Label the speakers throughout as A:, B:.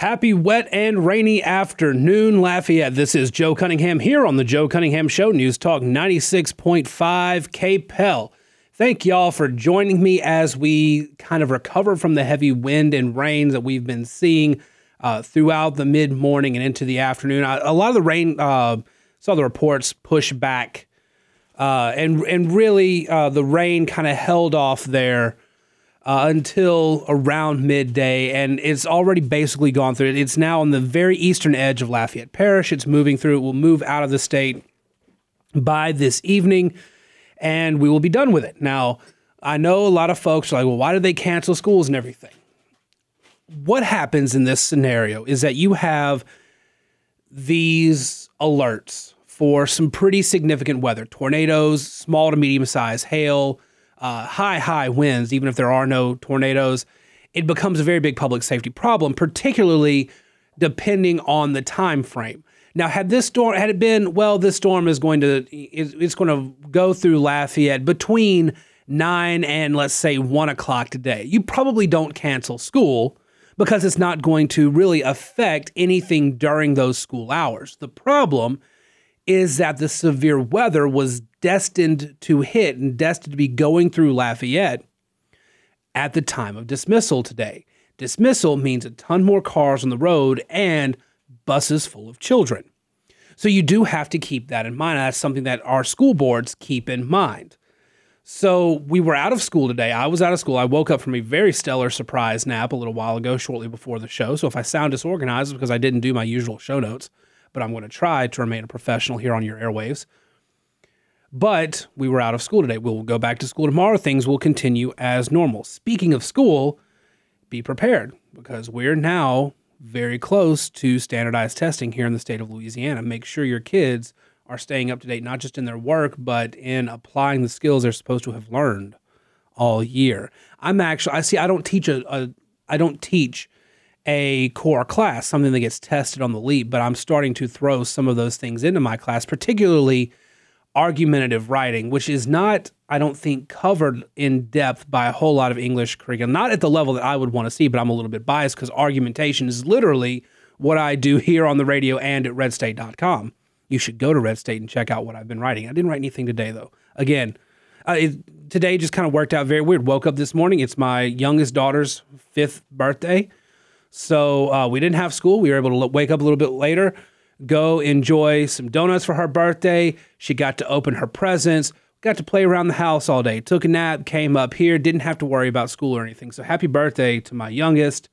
A: Happy wet and rainy afternoon, Lafayette. This is Joe Cunningham here on the Joe Cunningham Show, News Talk 96.5 KPEL. Thank y'all for joining me as we kind of recover from the heavy wind and rains that we've been seeing uh, throughout the mid morning and into the afternoon. Uh, a lot of the rain, uh, saw the reports push back, uh, and and really uh, the rain kind of held off there uh, until around midday, and it's already basically gone through. It's now on the very eastern edge of Lafayette Parish. It's moving through. It will move out of the state by this evening, and we will be done with it. Now, I know a lot of folks are like, well, why did they cancel schools and everything? What happens in this scenario is that you have these alerts for some pretty significant weather tornadoes, small to medium size hail uh, high, high winds, even if there are no tornadoes, it becomes a very big public safety problem, particularly depending on the time frame. Now, had this storm had it been well, this storm is going to it's going to go through Lafayette between nine and let's say one o'clock today. You probably don't cancel school because it's not going to really affect anything during those school hours. The problem is that the severe weather was destined to hit and destined to be going through Lafayette at the time of dismissal today. Dismissal means a ton more cars on the road and buses full of children. So you do have to keep that in mind. That's something that our school boards keep in mind. So we were out of school today. I was out of school. I woke up from a very stellar surprise nap a little while ago, shortly before the show. So if I sound disorganized, because I didn't do my usual show notes, but I'm going to try to remain a professional here on your airwaves. But we were out of school today. We'll go back to school tomorrow. Things will continue as normal. Speaking of school, be prepared because we're now very close to standardized testing here in the state of Louisiana. Make sure your kids are staying up to date, not just in their work, but in applying the skills they're supposed to have learned all year. I'm actually, I see, I don't teach a, a I don't teach a core class, something that gets tested on the LEAP, but I'm starting to throw some of those things into my class, particularly argumentative writing, which is not, I don't think, covered in depth by a whole lot of English curriculum. Not at the level that I would want to see, but I'm a little bit biased because argumentation is literally what I do here on the radio and at redstate.com. You should go to Red State and check out what I've been writing. I didn't write anything today, though. Again, uh, it, today just kind of worked out very weird. Woke up this morning. It's my youngest daughter's fifth birthday. So uh, we didn't have school. We were able to wake up a little bit later, go enjoy some donuts for her birthday. She got to open her presents, got to play around the house all day, took a nap, came up here, didn't have to worry about school or anything. So happy birthday to my youngest,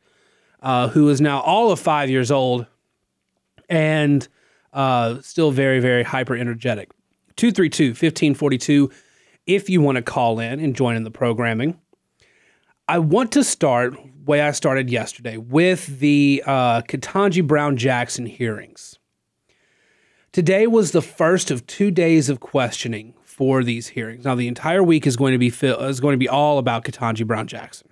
A: uh, who is now all of five years old and uh, still very, very hyper energetic. 232 1542 if you want to call in and join in the programming. I want to start way I started yesterday with the uh, Ketanji Brown Jackson hearings. Today was the first of two days of questioning for these hearings. Now, the entire week is going to be is going to be all about Ketanji Brown Jackson.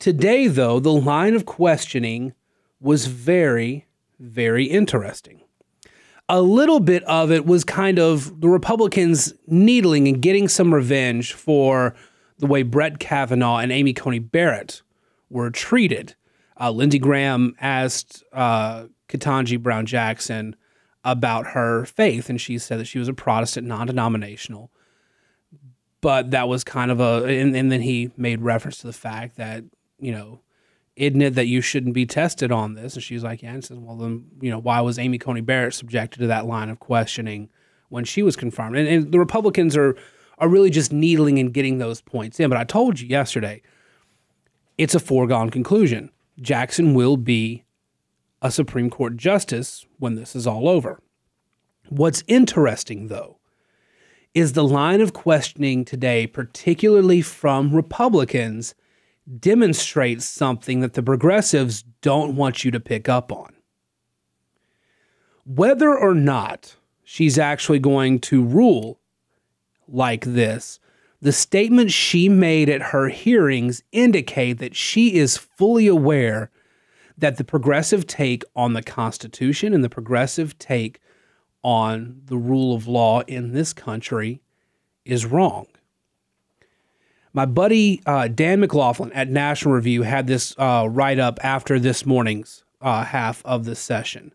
A: Today, though, the line of questioning was very, very interesting. A little bit of it was kind of the Republicans needling and getting some revenge for the way Brett Kavanaugh and Amy Coney Barrett were treated. Uh, Lindsey Graham asked uh, Ketanji Brown Jackson about her faith, and she said that she was a Protestant, non denominational. But that was kind of a, and, and, then he made reference to the fact that, you know, isn't it that you shouldn't be tested on this? And she's like, yeah. And says, well, then, you know, why was Amy Coney Barrett subjected to that line of questioning when she was confirmed? And, and the Republicans are are really just needling and getting those points in. But I told you yesterday, it's a foregone conclusion. Jackson will be a Supreme Court justice when this is all over. What's interesting, though, is the line of questioning today, particularly from Republicans, demonstrates something that the progressives don't want you to pick up on. Whether or not she's actually going to rule like this. The statements she made at her hearings indicate that she is fully aware that the progressive take on the Constitution and the progressive take on the rule of law in this country is wrong. My buddy uh, Dan McLaughlin at National Review had this uh, write up after this morning's uh, half of the session.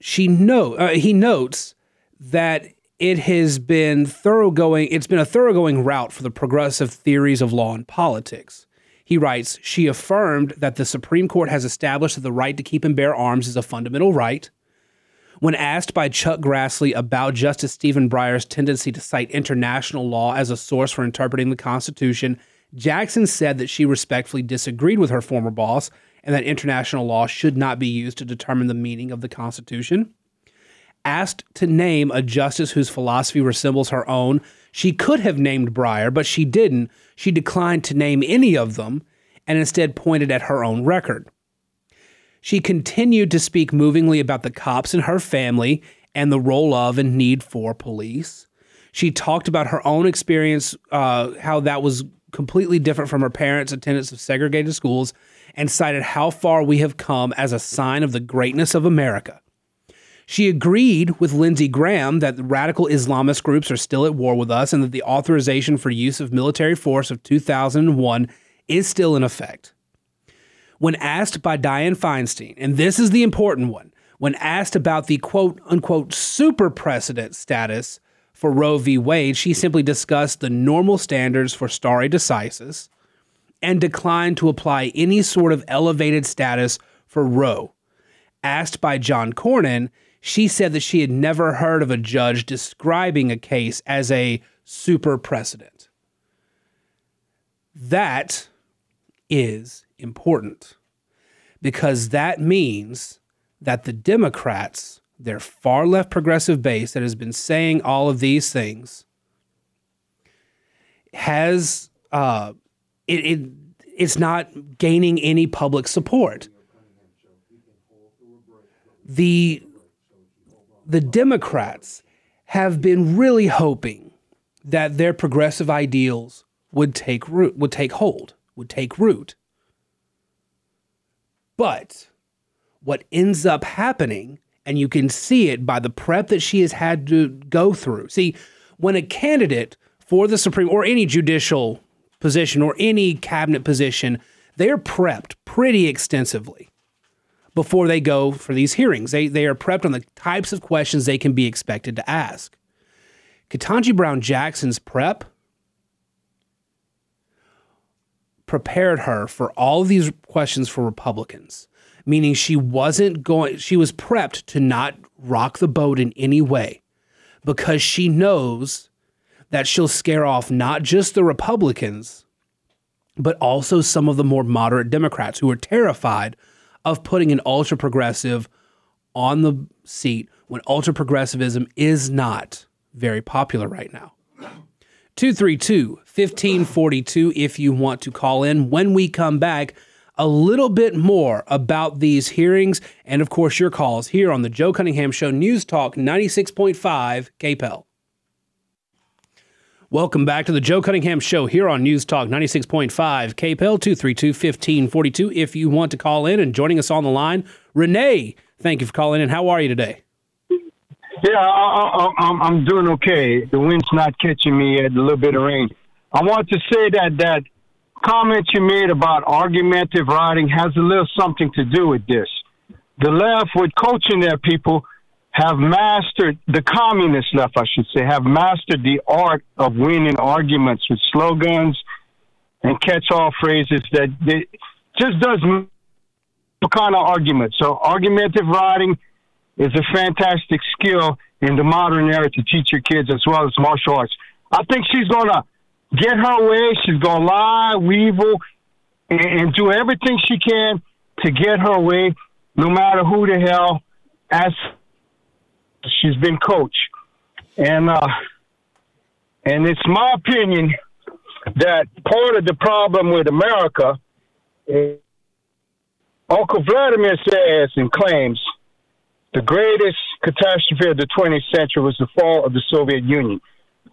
A: She know uh, he notes that it has been thoroughgoing. It's been a thoroughgoing rout for the progressive theories of law and politics. He writes, she affirmed that the Supreme Court has established that the right to keep and bear arms is a fundamental right. When asked by Chuck Grassley about Justice Stephen Breyer's tendency to cite international law as a source for interpreting the Constitution, Jackson said that she respectfully disagreed with her former boss and that international law should not be used to determine the meaning of the Constitution. Asked to name a justice whose philosophy resembles her own, she could have named Breyer, but she didn't. She declined to name any of them and instead pointed at her own record. She continued to speak movingly about the cops and her family and the role of and need for police. She talked about her own experience, uh, how that was completely different from her parents' attendance of segregated schools, and cited how far we have come as a sign of the greatness of America. She agreed with Lindsey Graham that radical Islamist groups are still at war with us and that the authorization for use of military force of 2001 is still in effect. When asked by Dianne Feinstein, and this is the important one, when asked about the quote unquote super precedent status for Roe v. Wade, she simply discussed the normal standards for stare decisis and declined to apply any sort of elevated status for Roe. Asked by John Cornyn, she said that she had never heard of a judge describing a case as a super precedent. That is important because that means that the Democrats, their far left progressive base that has been saying all of these things, has uh, it, it it's not gaining any public support. The the Democrats have been really hoping that their progressive ideals would take root, would take hold, would take root. But what ends up happening, and you can see it by the prep that she has had to go through. See, when a candidate for the Supreme or any judicial position or any cabinet position, they're prepped pretty extensively before they go for these hearings. They, they are prepped on the types of questions they can be expected to ask. Ketanji Brown Jackson's prep prepared her for all of these questions for Republicans, meaning she wasn't going, she was prepped to not rock the boat in any way because she knows that she'll scare off not just the Republicans, but also some of the more moderate Democrats who are terrified of putting an ultra progressive on the seat when ultra progressivism is not very popular right now. 232 1542 if you want to call in. When we come back, a little bit more about these hearings and, of course, your calls here on the Joe Cunningham Show News Talk 96.5 KPEL. Welcome back to the Joe Cunningham Show here on News Talk 96.5 KPEL 232 1542. If you want to call in and joining us on the line, Renee, thank you for calling in. How are you today?
B: Yeah, I, am doing okay. The wind's not catching me at a little bit of rain. I want to say that that comment you made about argumentative writing has a little something to do with this. The left, with coaching their people, have mastered the communist left, I should say, have mastered the art of winning arguments with slogans and catch-all phrases that they just does kind of argument. So argumentative writing is a fantastic skill in the modern era to teach your kids as well as martial arts. I think she's gonna get her way. She's gonna lie, weevil, and, and do everything she can to get her way, no matter who the hell asks she's been coached, and uh, and it's my opinion that part of the problem with America, is Uncle Vladimir says and claims the greatest catastrophe of the 20th century was the fall of the Soviet Union.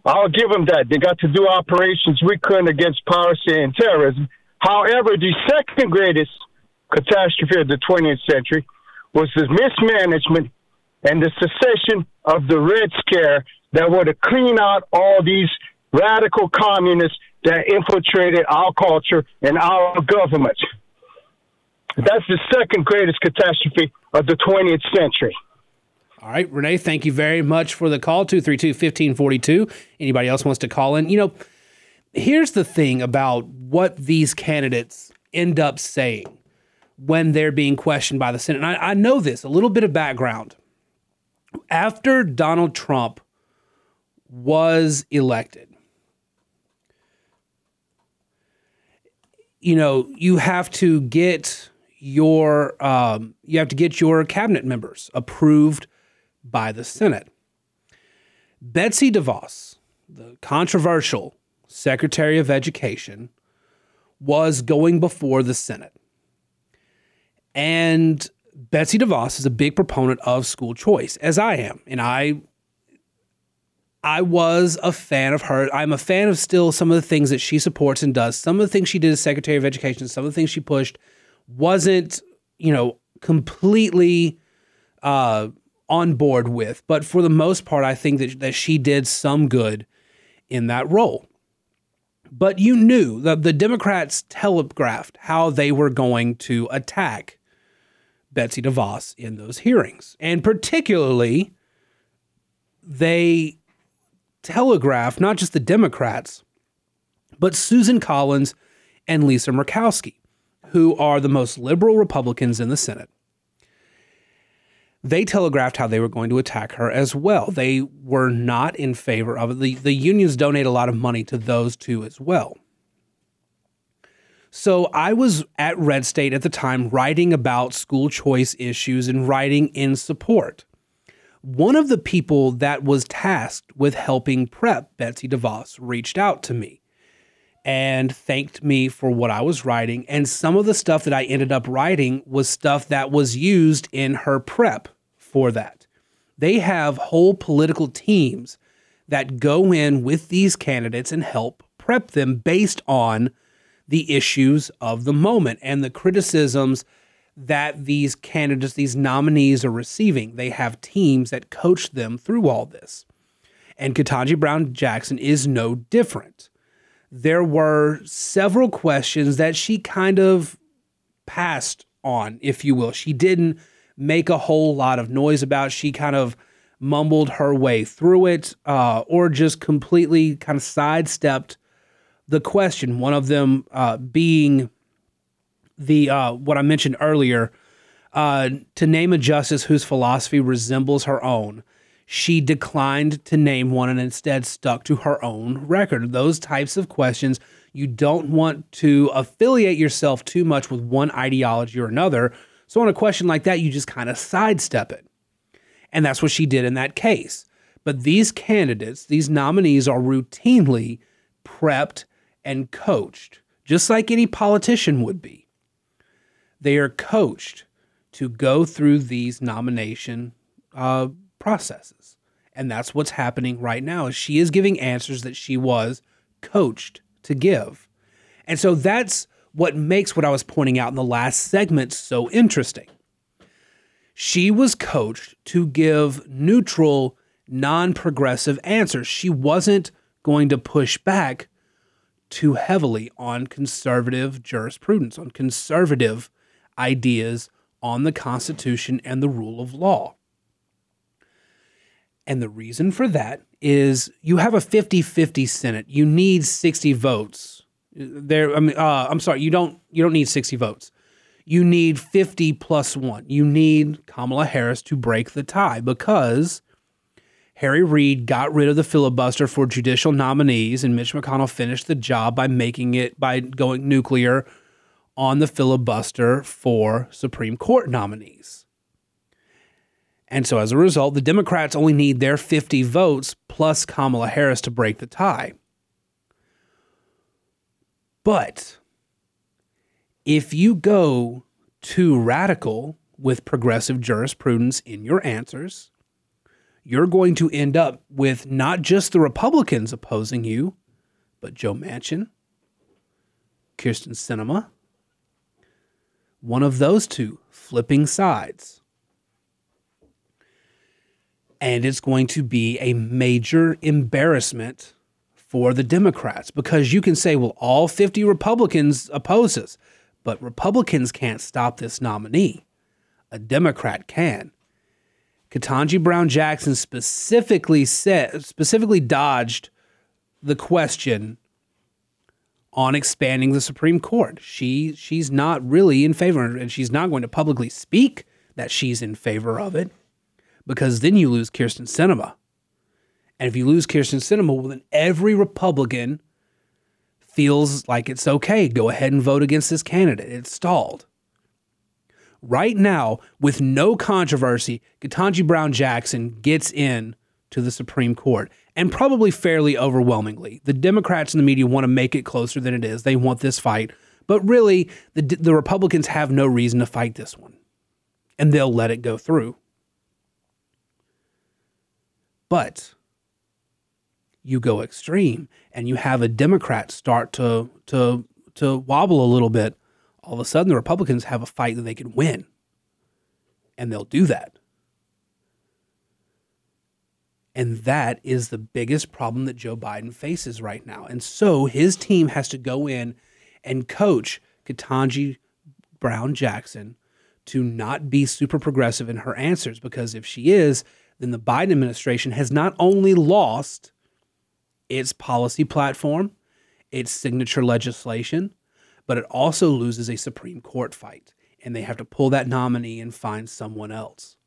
B: I'll give them that. They got to do operations we couldn't against piracy and terrorism. However, the second greatest catastrophe of the 20th century was the mismanagement and the secession of the Red Scare that were to clean out all these radical communists that infiltrated our culture and our government. That's the second greatest catastrophe of the 20th century.
A: All right, Renee, thank you very much for the call 232 1542. Anybody else wants to call in? You know, here's the thing about what these candidates end up saying when they're being questioned by the Senate. And I, I know this, a little bit of background. After Donald Trump was elected, you know, you have to get your um, you have to get your cabinet members approved by the Senate. Betsy DeVos, the controversial Secretary of Education, was going before the Senate. And Betsy DeVos is a big proponent of school choice, as I am. And I I was a fan of her. I'm a fan of still some of the things that she supports and does. Some of the things she did as Secretary of Education, some of the things she pushed wasn't, you know, completely uh, on board with. But for the most part, I think that, that she did some good in that role. But you knew that the Democrats telegraphed how they were going to attack Betsy DeVos in those hearings. And particularly, they telegraphed not just the Democrats, but Susan Collins and Lisa Murkowski, who are the most liberal Republicans in the Senate. They telegraphed how they were going to attack her as well. They were not in favor of it. The, the unions donate a lot of money to those two as well. So I was at Red State at the time writing about school choice issues and writing in support. One of the people that was tasked with helping prep Betsy DeVos reached out to me and thanked me for what I was writing. And some of the stuff that I ended up writing was stuff that was used in her prep for that. They have whole political teams that go in with these candidates and help prep them based on the issues of the moment and the criticisms that these candidates, these nominees are receiving. They have teams that coach them through all this. And Ketanji Brown Jackson is no different. There were several questions that she kind of passed on, if you will. She didn't make a whole lot of noise about. She kind of mumbled her way through it uh, or just completely kind of sidestepped the question. One of them uh, being the uh, what I mentioned earlier uh, to name a justice whose philosophy resembles her own. She declined to name one and instead stuck to her own record. Those types of questions, you don't want to affiliate yourself too much with one ideology or another. So, on a question like that, you just kind of sidestep it. And that's what she did in that case. But these candidates, these nominees, are routinely prepped and coached, just like any politician would be. They are coached to go through these nomination uh, processes. And that's what's happening right now. Is she is giving answers that she was coached to give. And so that's what makes what I was pointing out in the last segment so interesting. She was coached to give neutral, non progressive answers. She wasn't going to push back too heavily on conservative jurisprudence, on conservative ideas on the Constitution and the rule of law. And the reason for that is you have a 50 50 Senate. You need 60 votes. There, I mean, uh, I'm sorry, you don't you don't need 60 votes. You need 50 plus one. You need Kamala Harris to break the tie because Harry Reid got rid of the filibuster for judicial nominees, and Mitch McConnell finished the job by making it by going nuclear on the filibuster for Supreme Court nominees. And so as a result, the Democrats only need their 50 votes plus Kamala Harris to break the tie. But if you go too radical with progressive jurisprudence in your answers, you're going to end up with not just the Republicans opposing you, but Joe Manchin, Kyrsten Sinema, one of those two flipping sides. And it's going to be a major embarrassment for the Democrats because you can say, well, all 50 Republicans oppose us, but Republicans can't stop this nominee. A Democrat can. Ketanji Brown Jackson specifically said specifically dodged the question on expanding the Supreme Court. She she's not really in favor and she's not going to publicly speak that she's in favor of it because then you lose Kyrsten Sinema. And if you lose Kyrsten Sinema, well, then every Republican feels like it's okay. Go ahead and vote against this candidate. It's stalled. Right now, with no controversy, Ketanji Brown Jackson gets in to the Supreme Court, and probably fairly overwhelmingly. The Democrats and the media want to make it closer than it is. They want this fight, but really, the the Republicans have no reason to fight this one, and they'll let it go through. But you go extreme and you have a Democrat start to to to wobble a little bit, all of a sudden the Republicans have a fight that they can win. And they'll do that. And that is the biggest problem that Joe Biden faces right now. And so his team has to go in and coach Ketanji Brown Jackson to not be super progressive in her answers because if she is, then the Biden administration has not only lost its policy platform, its signature legislation, but it also loses a Supreme Court fight. And they have to pull that nominee and find someone else.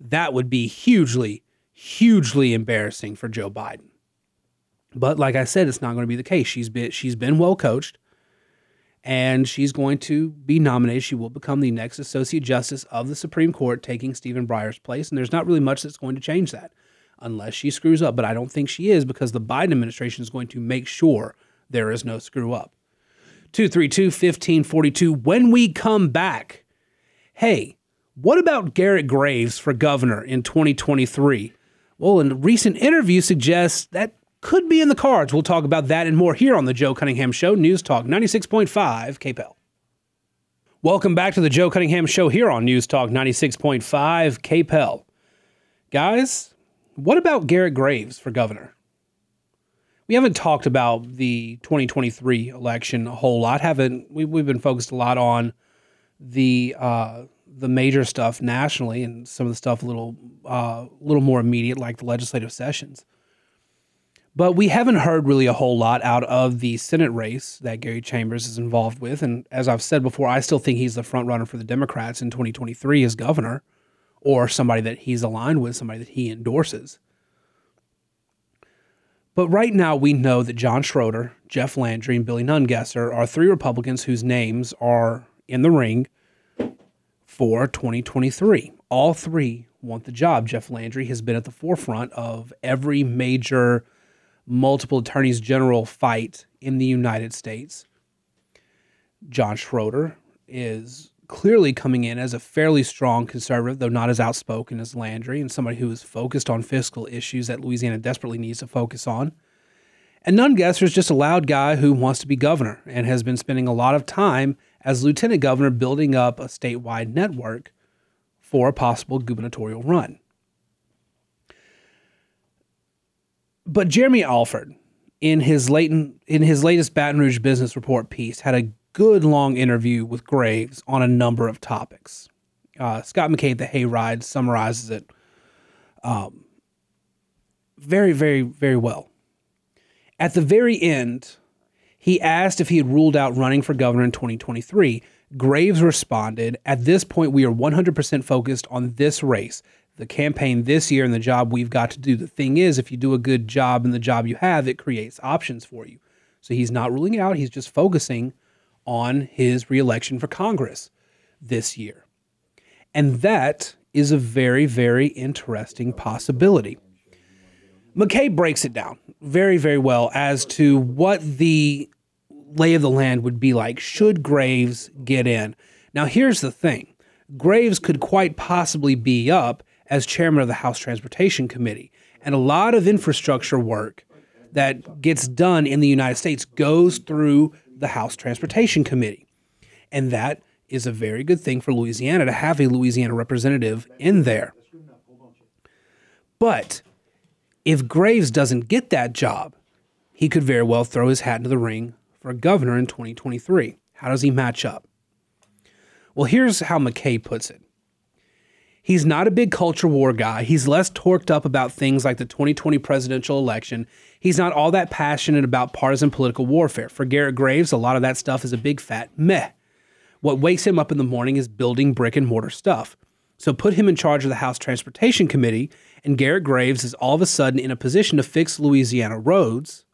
A: That would be hugely, hugely embarrassing for Joe Biden. But like I said, it's not going to be the case. She's been she's been well coached and she's going to be nominated. She will become the next Associate Justice of the Supreme Court, taking Stephen Breyer's place. And there's not really much that's going to change that unless she screws up. But I don't think she is because the Biden administration is going to make sure there is no screw up. 232 1542. When we come back, hey, what about Garret Graves for governor in 2023? Well, a recent interview suggests that could be in the cards. We'll talk about that and more here on the Joe Cunningham Show, News Talk 96.5 KPEL. Welcome back to the Joe Cunningham Show here on News Talk 96.5 KPEL. Guys, what about Garret Graves for governor? We haven't talked about the 2023 election a whole lot. Haven't we? We've been focused a lot on the uh, the major stuff nationally and some of the stuff a little uh, little more immediate, like the legislative sessions. But we haven't heard really a whole lot out of the Senate race that Gary Chambers is involved with. And as I've said before, I still think he's the front runner for the Democrats in 2023 as governor or somebody that he's aligned with, somebody that he endorses. But right now, we know that John Schroder, Jeff Landry, and Billy Nungesser are three Republicans whose names are in the ring for 2023. All three want the job. Jeff Landry has been at the forefront of every major multiple attorneys general fight in the United States. John Schroder is clearly coming in as a fairly strong conservative, though not as outspoken as Landry, and somebody who is focused on fiscal issues that Louisiana desperately needs to focus on. And Nungesser is just a loud guy who wants to be governor and has been spending a lot of time as lieutenant governor building up a statewide network for a possible gubernatorial run. But Jeremy Alford, in his late in his latest Baton Rouge Business Report piece, had a good long interview with Graves on a number of topics. Uh, Scott McKay, the Hayride, summarizes it um, very, very, very well. At the very end, he asked if he had ruled out running for governor in 2023. Graves responded, At this point, we are 100% focused on this race the campaign this year and the job we've got to do. The thing is, if you do a good job in the job you have, it creates options for you. So he's not ruling it out, he's just focusing on his reelection for Congress this year. And that is a very, very interesting possibility. McKay breaks it down very, very well as to what the lay of the land would be like should Graves get in. Now, here's the thing Graves could quite possibly be up as chairman of the House Transportation Committee. And a lot of infrastructure work that gets done in the United States goes through the House Transportation Committee. And that is a very good thing for Louisiana to have a Louisiana representative in there. But if Graves doesn't get that job, he could very well throw his hat into the ring for governor in 2023. How does he match up? Well, here's how McKay puts it. He's not a big culture war guy. He's less torqued up about things like the 2020 presidential election. He's not all that passionate about partisan political warfare. For Garret Graves, a lot of that stuff is a big fat meh. What wakes him up in the morning is building brick and mortar stuff. So put him in charge of the House Transportation Committee, and Garret Graves is all of a sudden in a position to fix Louisiana roads,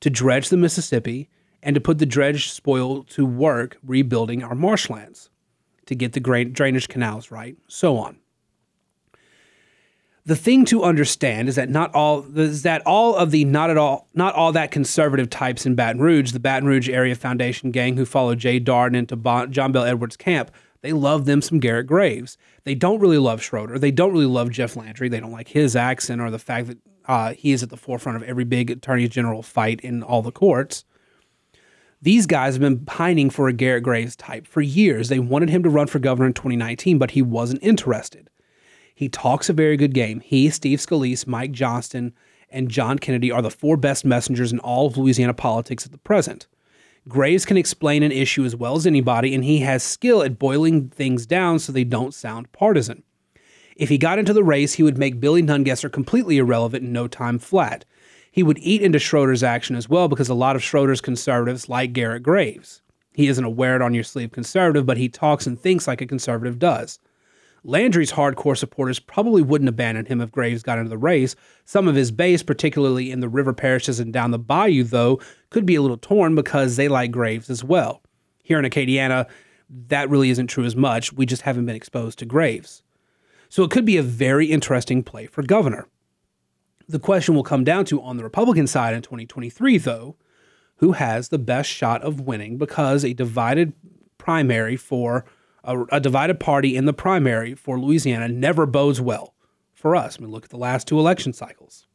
A: to dredge the Mississippi, and to put the dredge spoil to work rebuilding our marshlands to get the drainage canals right, so on. The thing to understand is that not all is that all of the not at all not all that conservative types in Baton Rouge, the Baton Rouge Area Foundation gang who followed Jay Dardenne into bon, John Bel Edwards camp, they love them some Garret Graves. They don't really love Schroder. They don't really love Jeff Landry. They don't like his accent or the fact that uh, he is at the forefront of every big attorney general fight in all the courts. These guys have been pining for a Garret Graves type for years. They wanted him to run for governor in 2019, but he wasn't interested. He talks a very good game. He, Steve Scalise, Mike Johnson, and John Kennedy are the four best messengers in all of Louisiana politics at the present. Graves can explain an issue as well as anybody, and he has skill at boiling things down so they don't sound partisan. If he got into the race, he would make Billy Nungesser completely irrelevant in no time flat he would eat into Schroder's action as well because a lot of Schroder's conservatives like Garret Graves. He isn't a wear it on your sleeve conservative, but he talks and thinks like a conservative does. Landry's hardcore supporters probably wouldn't abandon him if Graves got into the race. Some of his base, particularly in the river parishes and down the bayou, though, could be a little torn because they like Graves as well. Here in Acadiana, that really isn't true as much. We just haven't been exposed to Graves. So it could be a very interesting play for governor. The question will come down to on the Republican side in 2023, though, who has the best shot of winning because a divided primary for a, a, divided party in the primary for Louisiana never bodes well for us. I mean, look at the last two election cycles.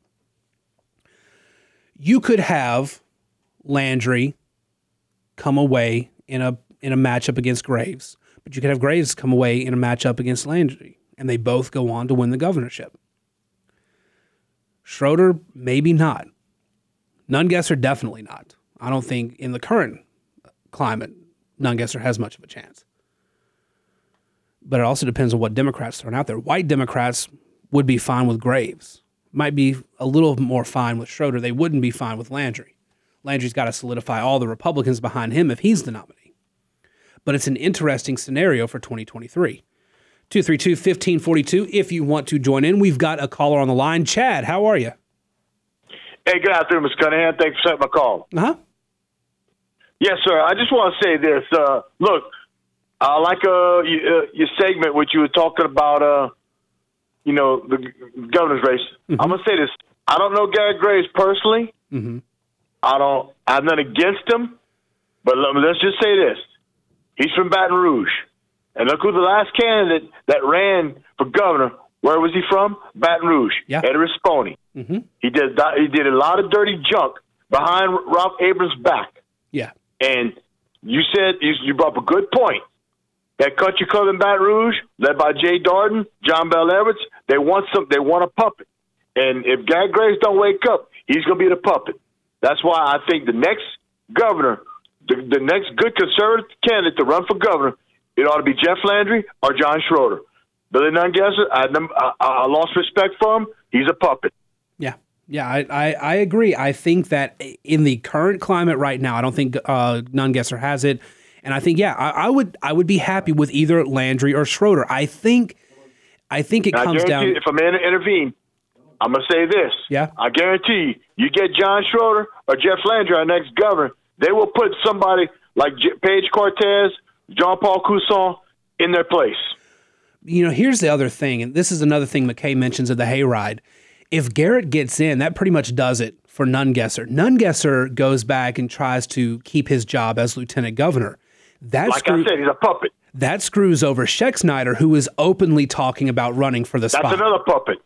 A: You could have Landry come away in a in a matchup against Graves, but you could have Graves come away in a matchup against Landry, and they both go on to win the governorship. Schroder, maybe not. Nungesser, definitely not. I don't think in the current climate, Nungesser has much of a chance. But it also depends on what Democrats thrown out there. White Democrats would be fine with Graves, might be a little more fine with Schroder. They wouldn't be fine with Landry. Landry's got to solidify all the Republicans behind him if he's the nominee. But it's an interesting scenario for 2023. 232 1542 if you want to join in. We've got a caller on the line. Chad, how are you?
C: Hey, good afternoon, Mr. Cunningham. Thanks for taking my call.
A: Uh huh.
C: Yes, sir. I just want to say this. Uh, look, I like uh, you, uh, your segment, which you were talking about, uh, you know, the governor's race. Mm-hmm. I'm going to say this. I don't know Gary Graves personally. Mm-hmm. I don't. I'm not against him, but let's just say this: he's from Baton Rouge. And look who the last candidate that ran for governor. Where was he from? Baton Rouge.
A: Yeah.
C: Eddie Rispone. Mm-hmm. He did he did a lot of dirty junk behind Ralph Abraham's back.
A: Yeah.
C: And you said you, you brought up a good point. That country club in Baton Rouge, led by Jay Dardenne, John Bel Edwards, they want some. They want a puppet. And if Guy Graves don't wake up, he's going to be the puppet. That's why I think the next governor, the, the next good conservative candidate to run for governor it ought to be Jeff Landry or John Schroder. Billy Nungesser, I, I, I lost respect for him. He's a puppet.
A: Yeah. Yeah, I, I, I, agree. I think that in the current climate right now, I don't think uh, Nungesser has it, and I think yeah, I, I, would I would be happy with either Landry or Schroder. I think I think it comes down.
C: If a man going to intervene, I'm going to say this.
A: Yeah,
C: I guarantee you, you get John Schroder or Jeff Landry, our next governor, they will put somebody like J- Page Cortez Jean Paul Coussan in their place.
A: You know, here's the other thing, and this is another thing McKay mentions of the hayride. If Garret gets in, that pretty much does it for Nungesser. Nungesser goes back and tries to keep his job as lieutenant governor.
C: That like screw- I said, he's a puppet.
A: That screws over Schexnayder, who is openly talking about running for the
C: That's
A: spot.
C: That's another puppet.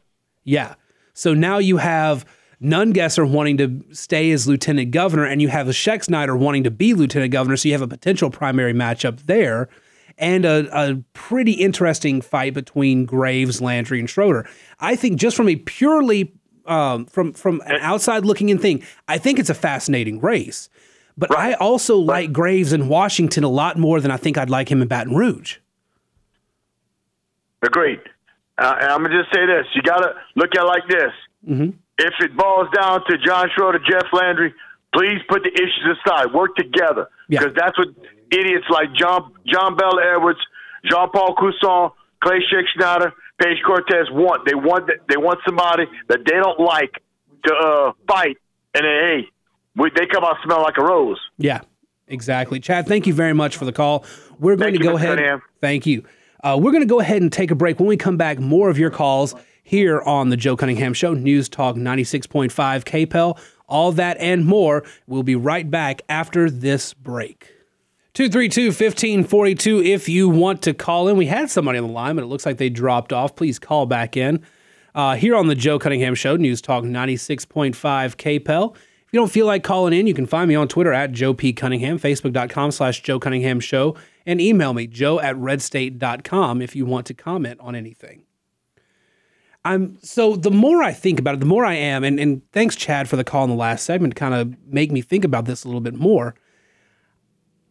A: Yeah. So now you have Nungesser wanting to stay as lieutenant governor, and you have a Schexnayder wanting to be lieutenant governor. So you have a potential primary matchup there, and a, a pretty interesting fight between Graves, Landry, and Schroder. I think just from a purely um, from from an outside looking in thing, I think it's a fascinating race. But right. I also right. like Graves in Washington a lot more than I think I'd like him in Baton Rouge.
C: Agreed. Uh, and I'm gonna just say this: you gotta look at it like this. Mm-hmm. If it boils down to John Schroder, Jeff Landry, please put the issues aside. Work together because yeah. that's what idiots like John John Bel Edwards, Jean Paul Coussan, Clay Schexnayder, Page Cortez want. They want they want somebody that they don't like to uh, fight, and then hey, we, they come out smell like a rose.
A: Yeah, exactly. Chad, thank you very much for the call. We're going thank to go ahead. Cunningham. Thank you. Uh, we're going to go ahead and take a break. When we come back, more of your calls here on the Joe Cunningham Show, News Talk 96.5 KPEL. All that and more. We'll be right back after this break. 232 1542 if you want to call in. We had somebody on the line, but it looks like they dropped off. Please call back in. Uh, here on the Joe Cunningham Show, News Talk 96.5 KPEL. If you don't feel like calling in, you can find me on Twitter at Joe P. Cunningham, Facebook.com slash Joe Cunningham Show, and email me, joe at redstate.com, if you want to comment on anything. I'm so the more I think about it, the more I am, and, and thanks, Chad, for the call in the last segment to kind of make me think about this a little bit more.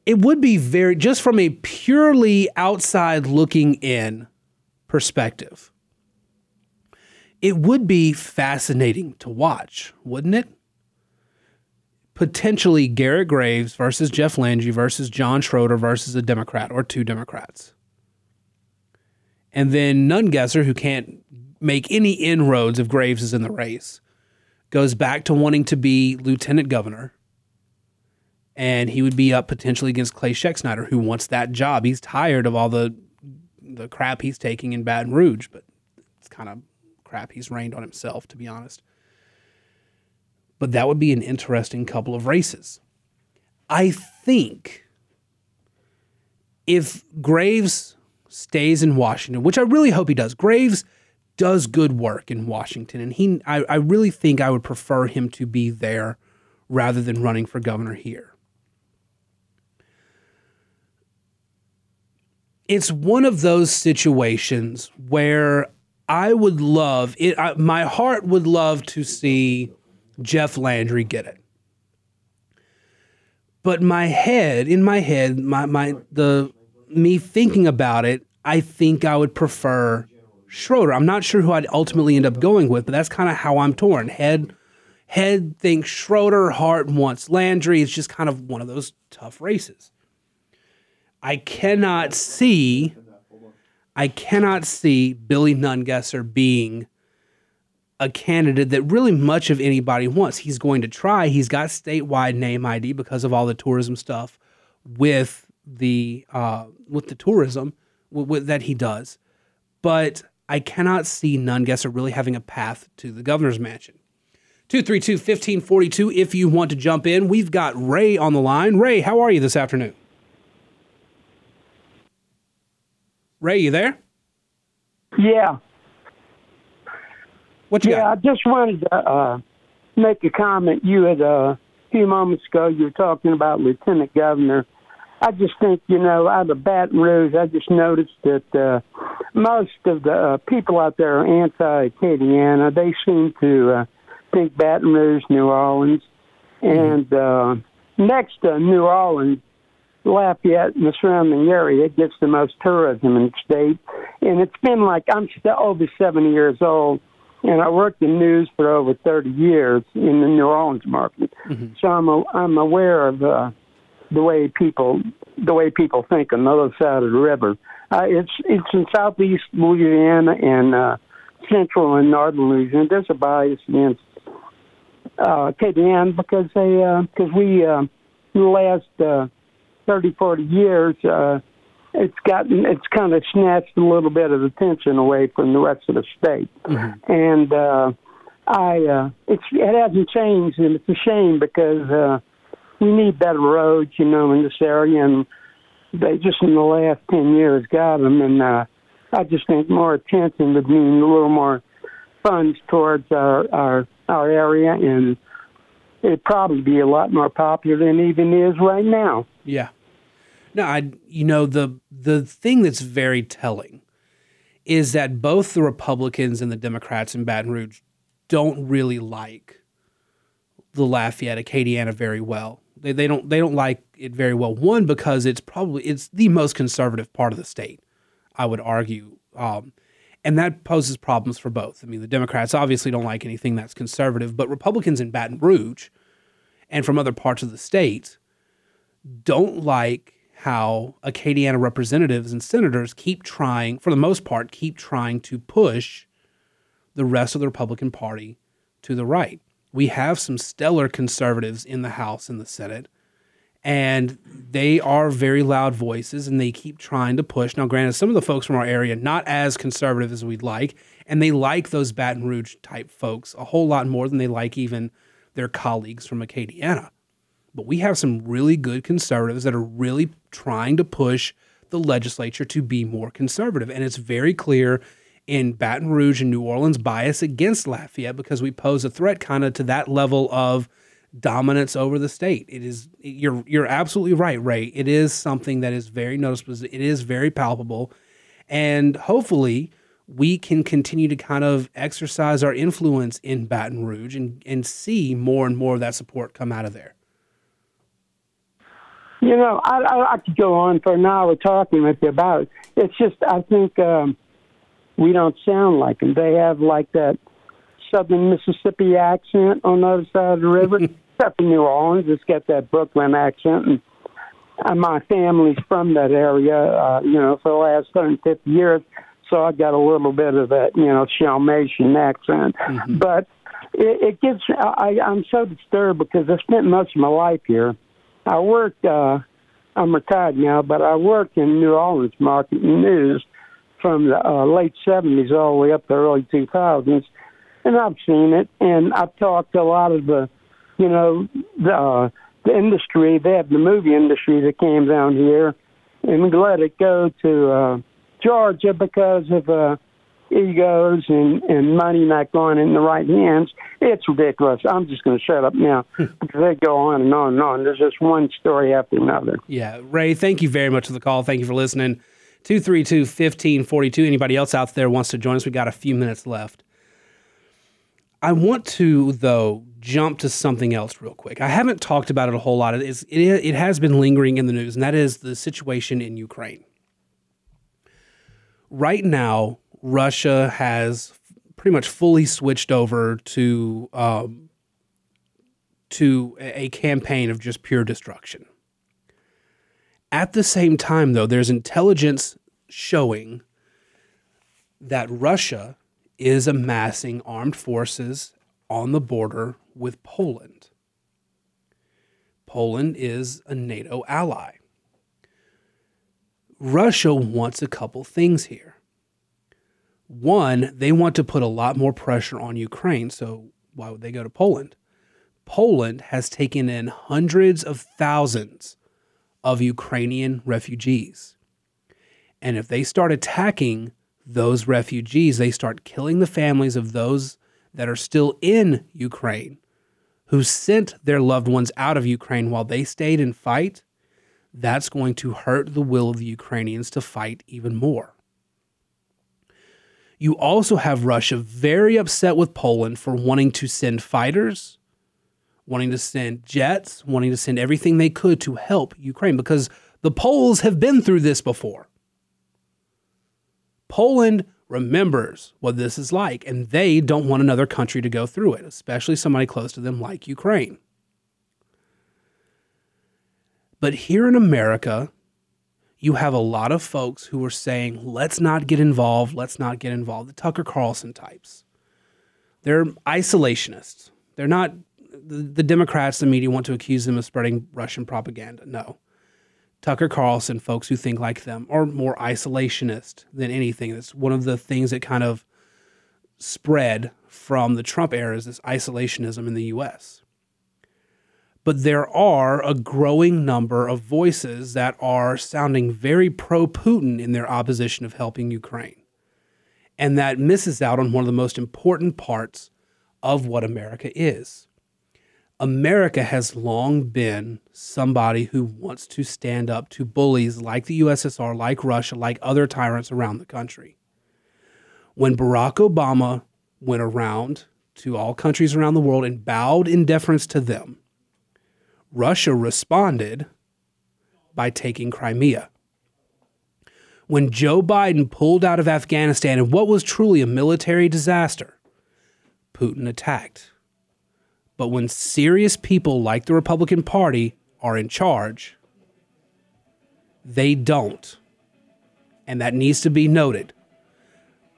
A: It would be very, just from a purely outside looking in perspective, it would be fascinating to watch, wouldn't it? potentially Garret Graves versus Jeff Landry versus John Schroder versus a Democrat or two Democrats. And then Nungesser, who can't make any inroads if Graves is in the race, goes back to wanting to be lieutenant governor. And he would be up potentially against Clay Schexnayder, who wants that job. He's tired of all the the crap he's taking in Baton Rouge, but it's kind of crap he's rained on himself, to be honest but that would be an interesting couple of races. I think if Graves stays in Washington, which I really hope he does, Graves does good work in Washington, and he I, I really think I would prefer him to be there rather than running for governor here. It's one of those situations where I would love it. I, my heart would love to see Jeff Landry get it. But my head, in my head, my my the me thinking about it, I think I would prefer Schroder. I'm not sure who I'd ultimately end up going with, but that's kind of how I'm torn. Head head thinks Schroder, heart wants Landry. It's just kind of one of those tough races. I cannot see I cannot see Billy Nungesser being a candidate that really much of anybody wants. He's going to try. He's got statewide name ID because of all the tourism stuff with the uh, with the tourism that he does. But I cannot see Nungesser really having a path to the governor's mansion. 232 1542 if you want to jump in. We've got Ray on the line. Ray, how are you this afternoon? Ray, you there?
D: Yeah.
A: What you
D: yeah,
A: got?
D: I just wanted to uh, make a comment. You had uh, a few moments ago, you were talking about Lieutenant Governor. I just think, you know, out of Baton Rouge, I just noticed that uh, most of the uh, people out there are anti-Acadiana. They seem to uh, think Baton Rouge, New Orleans, and uh, next to New Orleans, Lafayette and the surrounding area it gets the most tourism in the state. And it's been like I'm still over 70 years old and I worked in news for over 30 years in the New Orleans market. Mm-hmm. So I'm a, I'm aware of uh, the way people the way people think on the other side of the river. Uh, it's it's in southeast Louisiana and uh, central and northern Louisiana. There's a bias against uh, KDN because they because uh, we uh, in the last uh, 30 40 years. Uh, it's gotten it's kind of snatched a little bit of attention away from the rest of the state, mm-hmm. and uh, I uh, it's it hasn't changed, and it's a shame because uh, we need better roads, you know, in this area, and they just in the last ten years got them, and uh, I just think more attention would mean a little more funds towards our our our area, and it'd probably be a lot more popular than it even is right now.
A: Yeah. No, I you know the the thing that's very telling is that both the Republicans and the Democrats in Baton Rouge don't really like the Lafayette Acadiana very well. They, they don't they don't like it very well. One because it's probably it's the most conservative part of the state, I would argue, um, and that poses problems for both. I mean, the Democrats obviously don't like anything that's conservative, but Republicans in Baton Rouge and from other parts of the state don't like how Acadiana representatives and senators keep trying, for the most part, keep trying to push the rest of the Republican Party to the right. We have some stellar conservatives in the House and the Senate, and they are very loud voices and they keep trying to push. Now, granted, some of the folks from our area, not as conservative as we'd like, and they like those Baton Rouge type folks a whole lot more than they like even their colleagues from Acadiana. But we have some really good conservatives that are really trying to push the legislature to be more conservative. And it's very clear in Baton Rouge and New Orleans bias against Lafayette because we pose a threat kind of to that level of dominance over the state. It is you're you're absolutely right, Ray. It is something that is very noticeable. It is very palpable. And hopefully we can continue to kind of exercise our influence in Baton Rouge and, and see more and more of that support come out of there.
D: You know, I, I, I could go on for an hour talking with you about it. It's just, I think um, we don't sound like them. They have like that southern Mississippi accent on the other side of the river. Except in New Orleans, it's got that Brooklyn accent. And, and my family's from that area, uh, you know, for the last 150 years. So I got a little bit of that, you know, Chalmatian accent. Mm-hmm. But it, it gets, I, I'm so disturbed because I spent most of my life here. I worked, uh, I'm retired now, but I worked in New Orleans market news from the uh, late 70s all the way up to early 2000s. And I've seen it, and I've talked to a lot of the, you know, the, uh, the industry. They have the movie industry that came down here and let it go to uh, Georgia because of uh, egos and, and money not going in the right hands. It's ridiculous. I'm just going to shut up now because they go on and on and on. There's just one story after another.
A: Yeah. Ray, thank you very much for the call. Thank you for listening. 232 1542. Anybody else out there wants to join us? We got a few minutes left. I want to, though, jump to something else real quick. I haven't talked about it a whole lot. It, is, it, it has been lingering in the news, and that is the situation in Ukraine. Right now, Russia has pretty much fully switched over to um, to a campaign of just pure destruction. At the same time, though, there's intelligence showing that Russia is amassing armed forces on the border with Poland. Poland is a NATO ally. Russia wants a couple things here. One, they want to put a lot more pressure on Ukraine. So why would they go to Poland? Poland has taken in hundreds of thousands of Ukrainian refugees. And if they start attacking those refugees, they start killing the families of those that are still in Ukraine who sent their loved ones out of Ukraine while they stayed and fight, that's going to hurt the will of the Ukrainians to fight even more. You also have Russia very upset with Poland for wanting to send fighters, wanting to send jets, wanting to send everything they could to help Ukraine because the Poles have been through this before. Poland remembers what this is like, and they don't want another country to go through it, especially somebody close to them like Ukraine. But here in America, you have a lot of folks who are saying, let's not get involved, let's not get involved. The Tucker Carlson types. They're isolationists. They're not, the, the Democrats, the media want to accuse them of spreading Russian propaganda. No. Tucker Carlson, folks who think like them, are more isolationist than anything. That's one of the things that kind of spread from the Trump era is this isolationism in the US but there are a growing number of voices that are sounding very pro Putin in their opposition of helping Ukraine. And that misses out on one of the most important parts of what America is. America has long been somebody who wants to stand up to bullies like the USSR, like Russia, like other tyrants around the country. When Barack Obama went around to all countries around the world and bowed in deference to them. Russia responded by taking Crimea. When Joe Biden pulled out of Afghanistan in what was truly a military disaster, Putin attacked. But when serious people like the Republican Party are in charge, they don't. And that needs to be noted.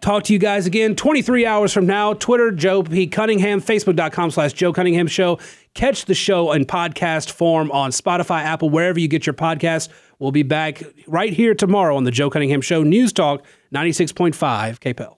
A: Talk to you guys again 23 hours from now. Twitter, Joe P. Cunningham, Facebook.com slash Joe Cunningham Show. Catch the show in podcast form on Spotify, Apple, wherever you get your podcast. We'll be back right here tomorrow on the Joe Cunningham Show News Talk 96.5 KPEL.